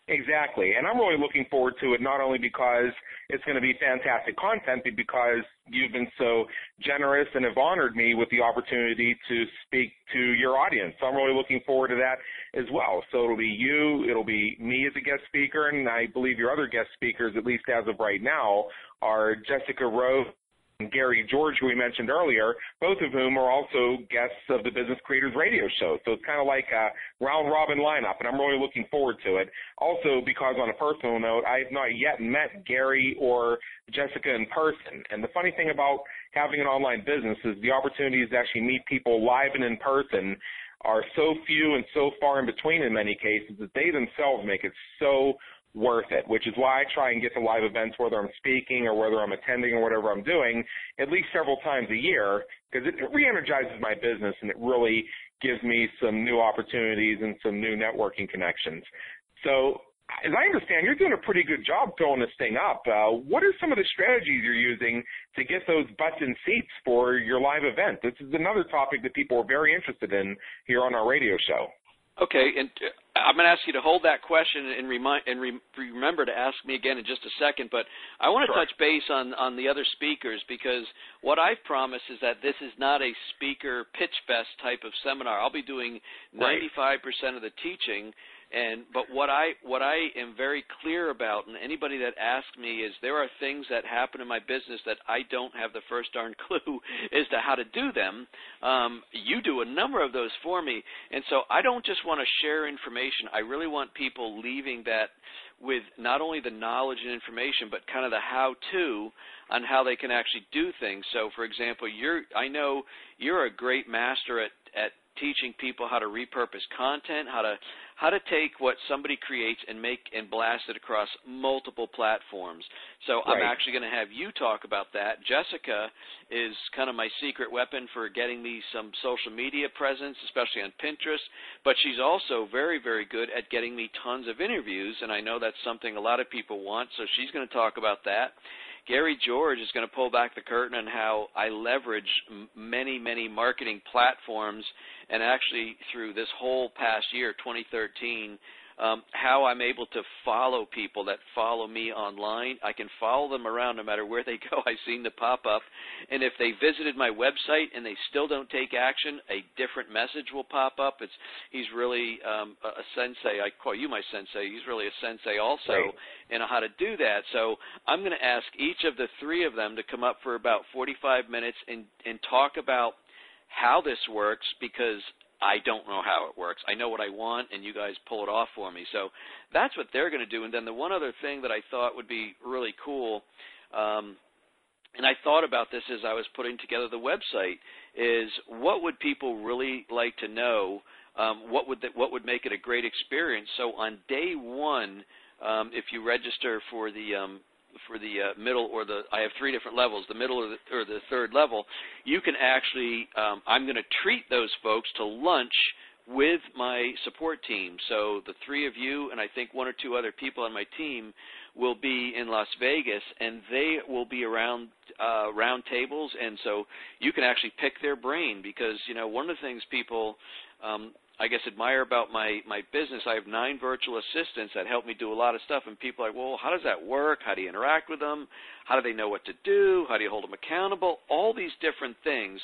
Exactly. And I'm really looking forward to it not only because it's going to be fantastic content, but because you've been so generous and have honored me with the opportunity to speak to your audience. So I'm really looking forward to that as well. So it'll be you, it'll be me as a guest speaker, and I believe your other guest speakers, at least as of right now, are Jessica and Gary George, who we mentioned earlier, both of whom are also guests of the Business Creators Radio Show. So it's kind of like a round robin lineup, and I'm really looking forward to it. Also, because on a personal note, I have not yet met Gary or Jessica in person. And the funny thing about having an online business is the opportunities to actually meet people live and in person are so few and so far in between in many cases that they themselves make it so worth it, which is why I try and get to live events, whether I'm speaking or whether I'm attending or whatever I'm doing, at least several times a year, because it, re-energizes my business and it really gives me some new opportunities and some new networking connections. So as I understand, you're doing a pretty good job filling this thing up. Uh, what are some of the strategies you're using to get those butts in seats for your live event? This is another topic that people are very interested in here on our radio show. Okay, and uh, I'm going to ask you to hold that question and remind and re- remember to ask me again in just a second. But I want to sure. touch base on on the other speakers because what I've promised is that this is not a speaker pitch fest type of seminar. I'll be doing 95% of the teaching and but what I what I am very clear about, and anybody that asks me is there are things that happen in my business that I don't have the first darn clue as to how to do them. Um, you do a number of those for me, and so I don't just want to share information. I really want people leaving that with not only the knowledge and information, but kind of the how-to on how they can actually do things. So, for example, you're I know you're a great master at at teaching people how to repurpose content, how to how to take what somebody creates and make and blast it across multiple platforms. So right. I'm actually going to have you talk about that. Jessica is kind of my secret weapon for getting me some social media presence, especially on Pinterest, but she's also very very good at getting me tons of interviews and I know that's something a lot of people want, so she's going to talk about that. Gary George is going to pull back the curtain on how I leverage many, many marketing platforms, and actually through this whole past year, 2013, um, how I'm able to follow people that follow me online. I can follow them around no matter where they go. I've seen the pop up, and if they visited my website and they still don't take action, a different message will pop up. It's he's really um, a, a sensei. I call you my sensei. He's really a sensei also right. in how to do that. So I'm going to ask each of the three of them to come up for about 45 minutes and and talk about how this works because I don't know how it works. I know what I want, and you guys pull it off for me. So that's what they're going to do. And then the one other thing that I thought would be really cool, um, and I thought about this as I was putting together the website, is what would people really like to know? Um, what would what would make it a great experience? So on day one, um, if you register for the um, for the uh, middle or the I have three different levels, the middle or the, or the third level, you can actually um, I'm going to treat those folks to lunch with my support team. So the three of you and I think one or two other people on my team will be in Las Vegas, and they will be around uh, round tables, and so you can actually pick their brain because you know one of the things people um, I guess admire about my my business. I have nine virtual assistants that help me do a lot of stuff, and people are like, well, how does that work? How do you interact with them? How do they know what to do? How do you hold them accountable? All these different things.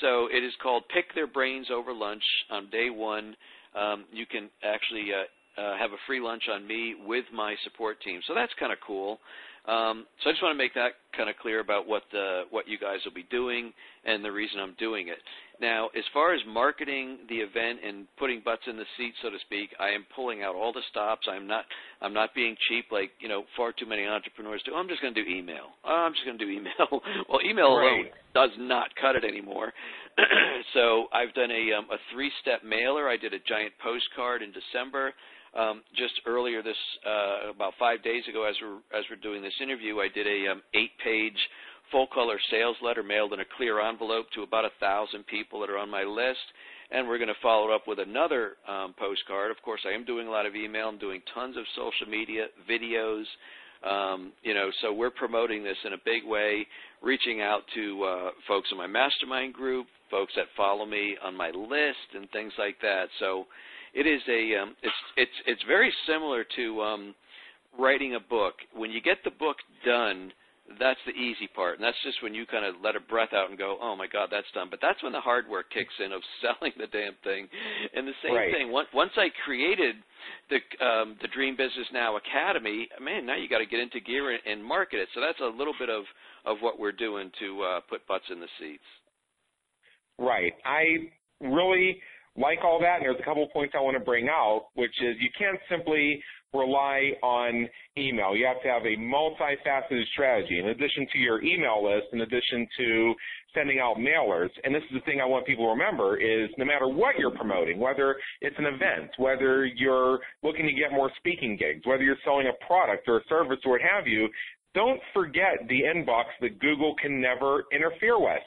So it is called Pick Their Brains Over Lunch on day one. Um, you can actually uh, uh, have a free lunch on me with my support team. So that's kind of cool. Um, so I just want to make that kind of clear about what the, what you guys will be doing and the reason I'm doing it. Now, as far as marketing the event and putting butts in the seat, so to speak, I am pulling out all the stops. I'm not I'm not being cheap like you know far too many entrepreneurs do. I'm just going to do email. I'm just going to do email. well, email right. alone does not cut it anymore. so I've done a um, a three step mailer. I did a giant postcard in December. Um, just earlier this uh, about five days ago, as we're as we're doing this interview, I did a um, eight page full color sales letter mailed in a clear envelope to about a thousand people that are on my list. And we're going to follow up with another um, postcard. Of course, I am doing a lot of email. I'm doing tons of social media, videos. Um, you know, so we're promoting this in a big way, reaching out to uh, folks in my mastermind group, folks that follow me on my list, and things like that. So it is a um, it's it's it's very similar to um, writing a book. When you get the book done, that's the easy part, and that's just when you kind of let a breath out and go, "Oh my God, that's done." But that's when the hard work kicks in of selling the damn thing. And the same right. thing. Once once I created the um, the Dream Business Now Academy, man, now you got to get into gear and, and market it. So that's a little bit of of what we're doing to uh, put butts in the seats. Right. I really like all that, and there's a couple of points I want to bring out, which is you can't simply rely on email. You have to have a multifaceted strategy. In addition to your email list, in addition to sending out mailers, and this is the thing I want people to remember is no matter what you're promoting, whether it's an event, whether you're looking to get more speaking gigs, whether you're selling a product or a service or what have you, don't forget the inbox that Google can never interfere with,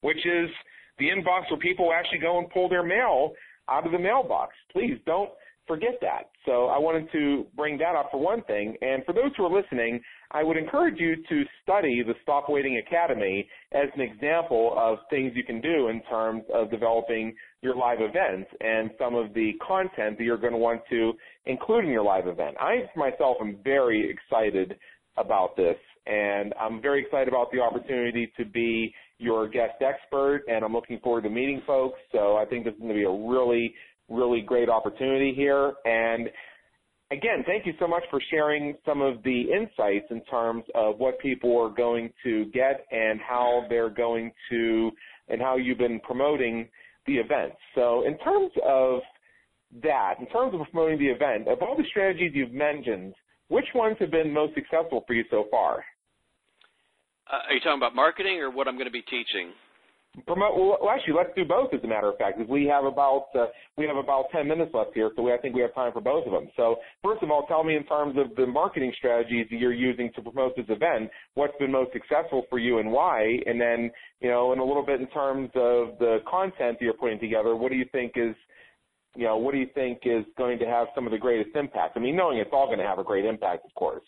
which is the inbox where people actually go and pull their mail out of the mailbox. Please don't forget that. So I wanted to bring that up for one thing. And for those who are listening, I would encourage you to study the Stop Waiting Academy as an example of things you can do in terms of developing your live events and some of the content that you're going to want to include in your live event. I myself am very excited about this and I'm very excited about the opportunity to be your guest expert and I'm looking forward to meeting folks. So I think this is going to be a really really great opportunity here. And again, thank you so much for sharing some of the insights in terms of what people are going to get and how they're going to, and how you've been promoting the event. So in terms of that, in terms of promoting the event, of all the strategies you've mentioned, which ones have been most successful for you so far? Uh, are you talking about marketing or what I'm going to be teaching? Promote. Well, actually, let's do both. As a matter of fact, because we have about uh, we have about ten minutes left here, so we, I think we have time for both of them. So, first of all, tell me in terms of the marketing strategies that you're using to promote this event, what's been most successful for you and why, and then you know, in a little bit in terms of the content that you're putting together, what do you think is you know, what do you think is going to have some of the greatest impact? I mean, knowing it's all going to have a great impact, of course.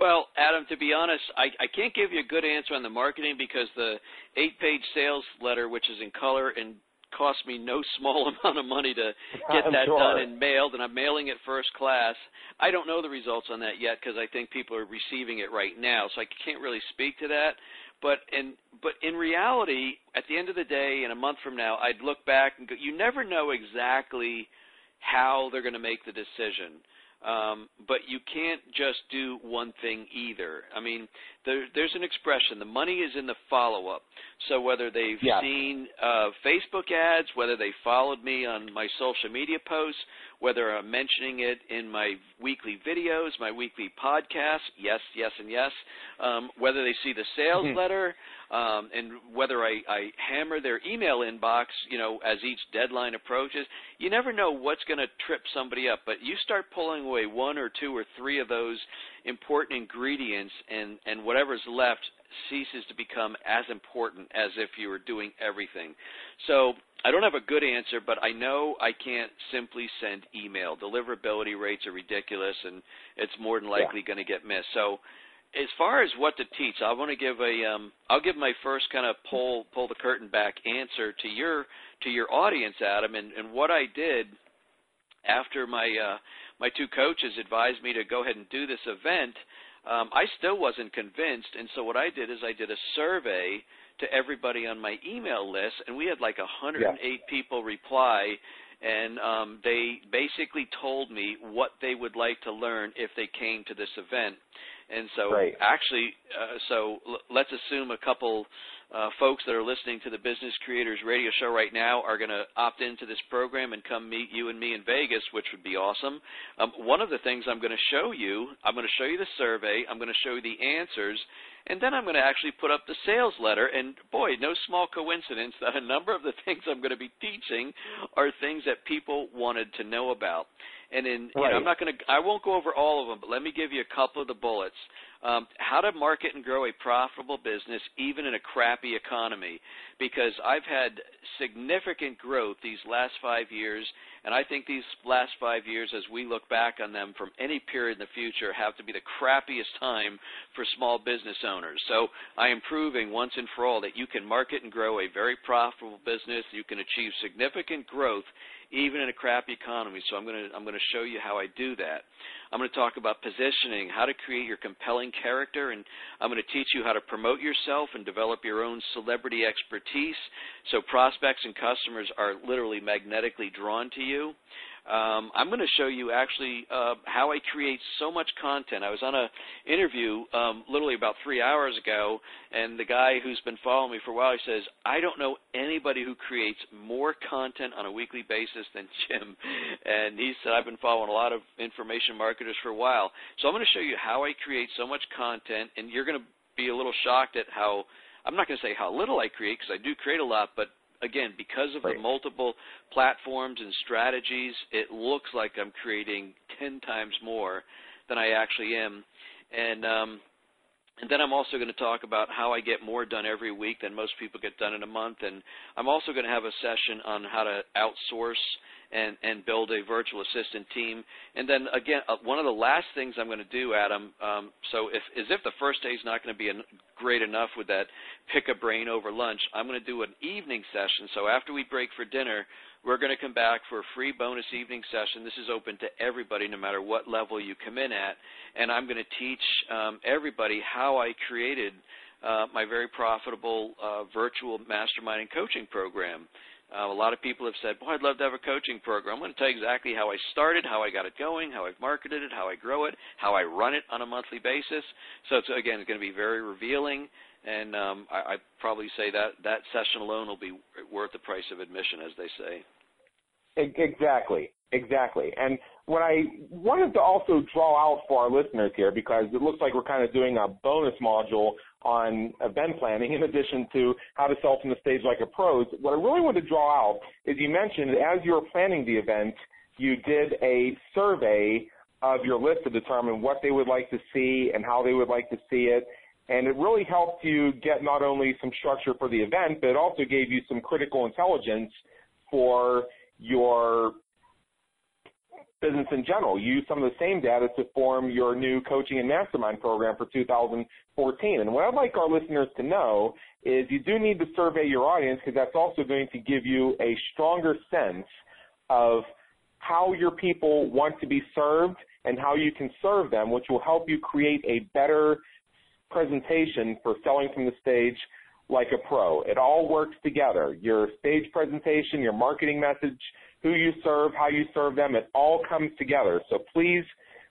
Well, Adam, to be honest, I, I can't give you a good answer on the marketing because the eight-page sales letter, which is in color and cost me no small amount of money to get that sure. done and mailed, and I'm mailing it first class. I don't know the results on that yet because I think people are receiving it right now, so I can't really speak to that. But in but in reality, at the end of the day, in a month from now, I'd look back and go, you never know exactly how they're going to make the decision. Um, but you can't just do one thing either. I mean, there, there's an expression: the money is in the follow-up. So whether they've yeah. seen uh, Facebook ads, whether they followed me on my social media posts, whether I'm mentioning it in my weekly videos, my weekly podcast, yes, yes, and yes, um, whether they see the sales mm-hmm. letter, um, and whether I, I hammer their email inbox, you know, as each deadline approaches, you never know what's going to trip somebody up. But you start pulling away one or two or three of those important ingredients, and and whatever's left ceases to become as important as if you were doing everything. So I don't have a good answer, but I know I can't simply send email. Deliverability rates are ridiculous, and it's more than likely yeah. going to get missed. So as far as what to teach, I want to give a um, I'll give my first kind of pull pull the curtain back answer to your to your audience, Adam, and, and what I did after my uh, my two coaches advised me to go ahead and do this event. Um, I still wasn't convinced, and so what I did is I did a survey to everybody on my email list, and we had like 108 yeah. people reply, and um, they basically told me what they would like to learn if they came to this event. And so, right. actually, uh, so l- let's assume a couple uh, folks that are listening to the Business Creators Radio Show right now are going to opt into this program and come meet you and me in Vegas, which would be awesome. Um, one of the things I'm going to show you, I'm going to show you the survey, I'm going to show you the answers, and then I'm going to actually put up the sales letter. And boy, no small coincidence that a number of the things I'm going to be teaching are things that people wanted to know about. And in, right. you know, I'm not going to, I won't go over all of them, but let me give you a couple of the bullets. Um, how to market and grow a profitable business even in a crappy economy. Because I've had significant growth these last five years, and I think these last five years, as we look back on them from any period in the future, have to be the crappiest time for small business owners. So I am proving once and for all that you can market and grow a very profitable business. You can achieve significant growth even in a crappy economy. So I'm going to I'm going to show you how I do that. I'm going to talk about positioning, how to create your compelling character, and I'm going to teach you how to promote yourself and develop your own celebrity expertise so prospects and customers are literally magnetically drawn to you. Um, I'm going to show you actually uh, how I create so much content. I was on a interview um, literally about three hours ago, and the guy who's been following me for a while, he says, "I don't know anybody who creates more content on a weekly basis than Jim." And he said, "I've been following a lot of information marketers for a while, so I'm going to show you how I create so much content, and you're going to be a little shocked at how." I'm not going to say how little I create because I do create a lot, but again, because of right. the multiple platforms and strategies, it looks like I'm creating 10 times more than I actually am. And um, and then I'm also going to talk about how I get more done every week than most people get done in a month. And I'm also going to have a session on how to outsource and, and build a virtual assistant team. And then again, uh, one of the last things I'm going to do, Adam, um, so if, as if the first day is not going to be great enough with that pick a brain over lunch, I'm going to do an evening session. So after we break for dinner, we're going to come back for a free bonus evening session. This is open to everybody, no matter what level you come in at. And I'm going to teach um, everybody how I created uh, my very profitable uh, virtual mastermind and coaching program. Uh, a lot of people have said, "Boy, I'd love to have a coaching program." I'm going to tell you exactly how I started, how I got it going, how I've marketed it, how I grow it, how I run it on a monthly basis. So it's again, it's going to be very revealing, and um, I, I probably say that that session alone will be worth the price of admission, as they say. Exactly, exactly. And what I wanted to also draw out for our listeners here, because it looks like we're kind of doing a bonus module on event planning in addition to how to sell from the stage like a pros. What I really want to draw out is you mentioned as you were planning the event, you did a survey of your list to determine what they would like to see and how they would like to see it. And it really helped you get not only some structure for the event, but it also gave you some critical intelligence for your business in general. Use some of the same data to form your new coaching and mastermind program for 2014. And what I'd like our listeners to know is you do need to survey your audience because that's also going to give you a stronger sense of how your people want to be served and how you can serve them, which will help you create a better presentation for selling from the stage like a pro. It all works together. Your stage presentation, your marketing message, who you serve, how you serve them, it all comes together. So please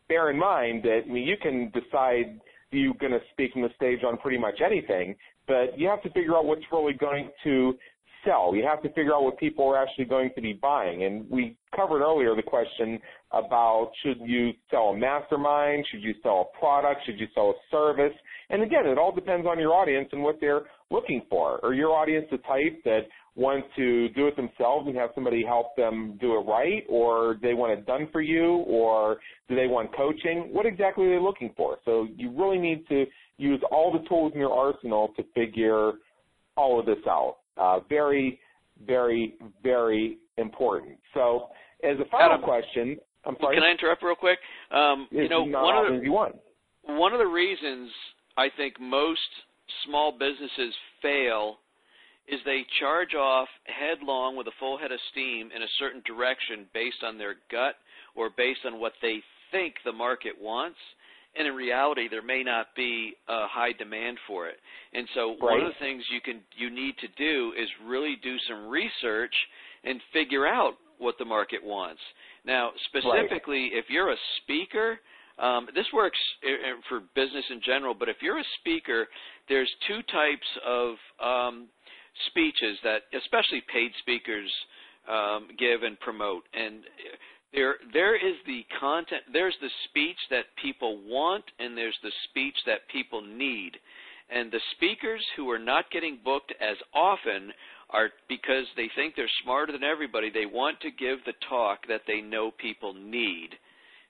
bear in mind that I mean, you can decide you're going to speak from the stage on pretty much anything, but you have to figure out what's really going to sell. You have to figure out what people are actually going to be buying. And we covered earlier the question about should you sell a mastermind, should you sell a product, should you sell a service? And again, it all depends on your audience and what they're looking for. Are your audience the type that want to do it themselves and have somebody help them do it right, or do they want it done for you, or do they want coaching? What exactly are they looking for? So you really need to use all the tools in your arsenal to figure all of this out. Uh, very, very, very important. So as a final Adam, question, I'm sorry. Can I interrupt real quick? Um, you know, one of the, you want. one of the reasons I think most small businesses fail is they charge off headlong with a full head of steam in a certain direction based on their gut or based on what they think the market wants and in reality there may not be a high demand for it and so right. one of the things you can you need to do is really do some research and figure out what the market wants now specifically right. if you're a speaker um, this works for business in general, but if you're a speaker, there's two types of um, speeches that especially paid speakers um, give and promote. And there there is the content there's the speech that people want and there's the speech that people need. And the speakers who are not getting booked as often are because they think they're smarter than everybody. They want to give the talk that they know people need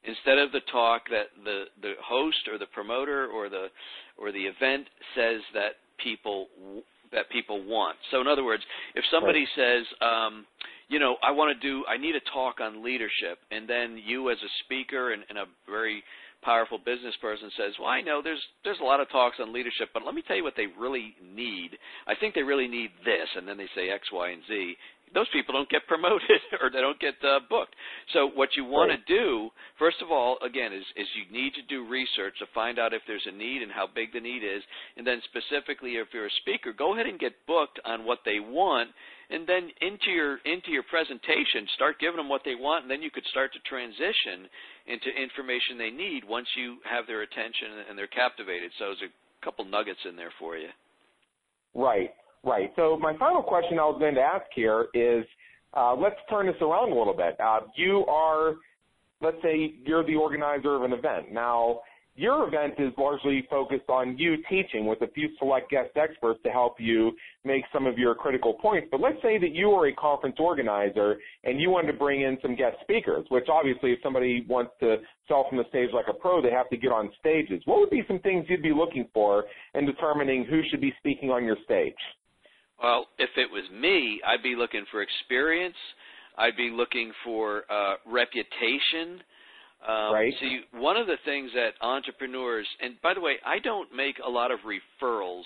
instead of the talk that the the host or the promoter or the or the event says that people that people want. So in other words, if somebody right. says, um, you know, I want to do, I need a talk on leadership, and then you as a speaker and, and a very powerful business person says, "Well, I know there's there's a lot of talks on leadership, but let me tell you what they really need. I think they really need this." And then they say X, Y, and Z. those people don't get promoted or they don't get uh, booked. So what you want right. to do, first of all, again, is is you need to do research to find out if there's a need and how big the need is, and then specifically if you're a speaker, go ahead and get booked on what they want, and then into your into your presentation, start giving them what they want, and then you could start to transition into information they need once you have their attention and they're captivated. So there's a couple nuggets in there for you. Right. Right. So my final question I was going to ask here is, uh, let's turn this around a little bit. Uh, you are, let's say, you're the organizer of an event. Now, your event is largely focused on you teaching with a few select guest experts to help you make some of your critical points. But let's say that you are a conference organizer and you wanted to bring in some guest speakers, which obviously if somebody wants to sell from the stage like a pro, they have to get on stages. What would be some things you'd be looking for in determining who should be speaking on your stage? Well, if it was me, I'd be looking for experience. I'd be looking for uh, reputation. Um, right. See, one of the things that entrepreneurs, and by the way, I don't make a lot of referrals.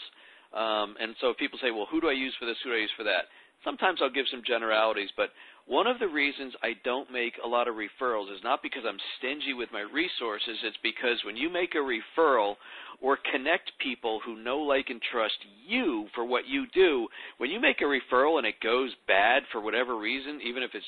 Um, and so people say, well, who do I use for this? Who do I use for that? Sometimes I'll give some generalities, but one of the reasons I don't make a lot of referrals is not because I'm stingy with my resources. It's because when you make a referral or connect people who know, like, and trust you for what you do, when you make a referral and it goes bad for whatever reason, even if it's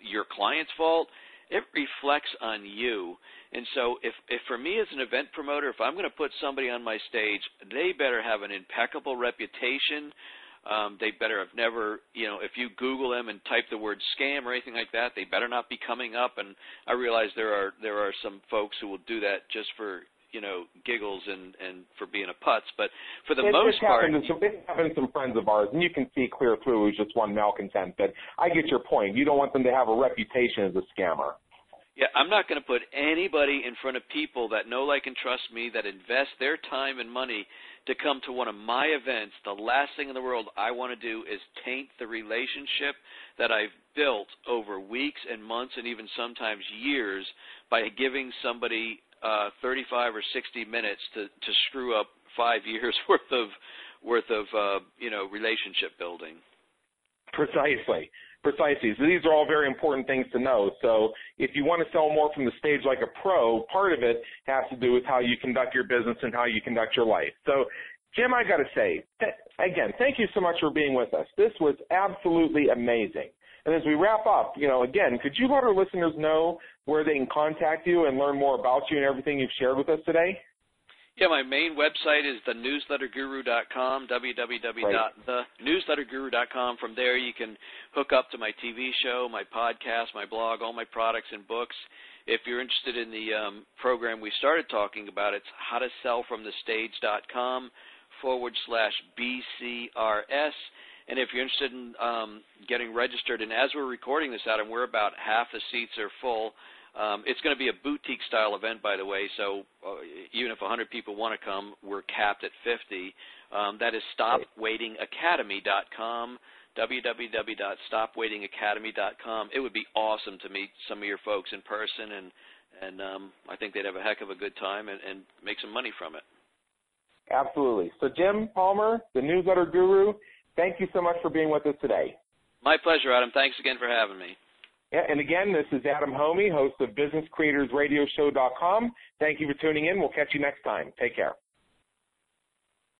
your client's fault, it reflects on you. And so if, if for me as an event promoter, if I'm going to put somebody on my stage, they better have an impeccable reputation um, they better have never, you know, if you Google them and type the word scam or anything like that, they better not be coming up. And I realize there are there are some folks who will do that just for you know giggles and and for being a putz. But for the it, most part, happened to some, it happened to some friends of ours, and you can see clear through who's just one malcontent. But I get your point. You don't want them to have a reputation as a scammer. Yeah, I'm not going to put anybody in front of people that know, like, and trust me, that invest their time and money to come to one of my events. The last thing in the world I want to do is taint the relationship that I've built over weeks and months and even sometimes years by giving somebody uh, 35 or 60 minutes to, to screw up five years worth of worth of uh, you know relationship building. Precisely. Precisely. So these are all very important things to know. So if you want to sell more from the stage like a pro, part of it has to do with how you conduct your business and how you conduct your life. So Jim, I got to say, th- again, thank you so much for being with us. This was absolutely amazing. And as we wrap up, you know, again, could you let our listeners know where they can contact you and learn more about you and everything you've shared with us today? Yeah, my main website is thenewsletterguru.com, www.thenewsletterguru.com. From there, you can hook up to my TV show, my podcast, my blog, all my products and books. If you're interested in the um, program we started talking about, it's howtosellfromthestage.com forward slash BCRS. And if you're interested in um, getting registered, and as we're recording this, Adam, we're about half the seats are full. Um, it's going to be a boutique style event, by the way. So uh, even if 100 people want to come, we're capped at 50. Um, that is stopwaitingacademy.com. www.stopwaitingacademy.com. It would be awesome to meet some of your folks in person, and and um, I think they'd have a heck of a good time and, and make some money from it. Absolutely. So Jim Palmer, the newsletter guru, thank you so much for being with us today. My pleasure, Adam. Thanks again for having me. Yeah, and again, this is Adam Hommey, host of BusinessCreatorsRadioShow.com. Thank you for tuning in. We'll catch you next time. Take care.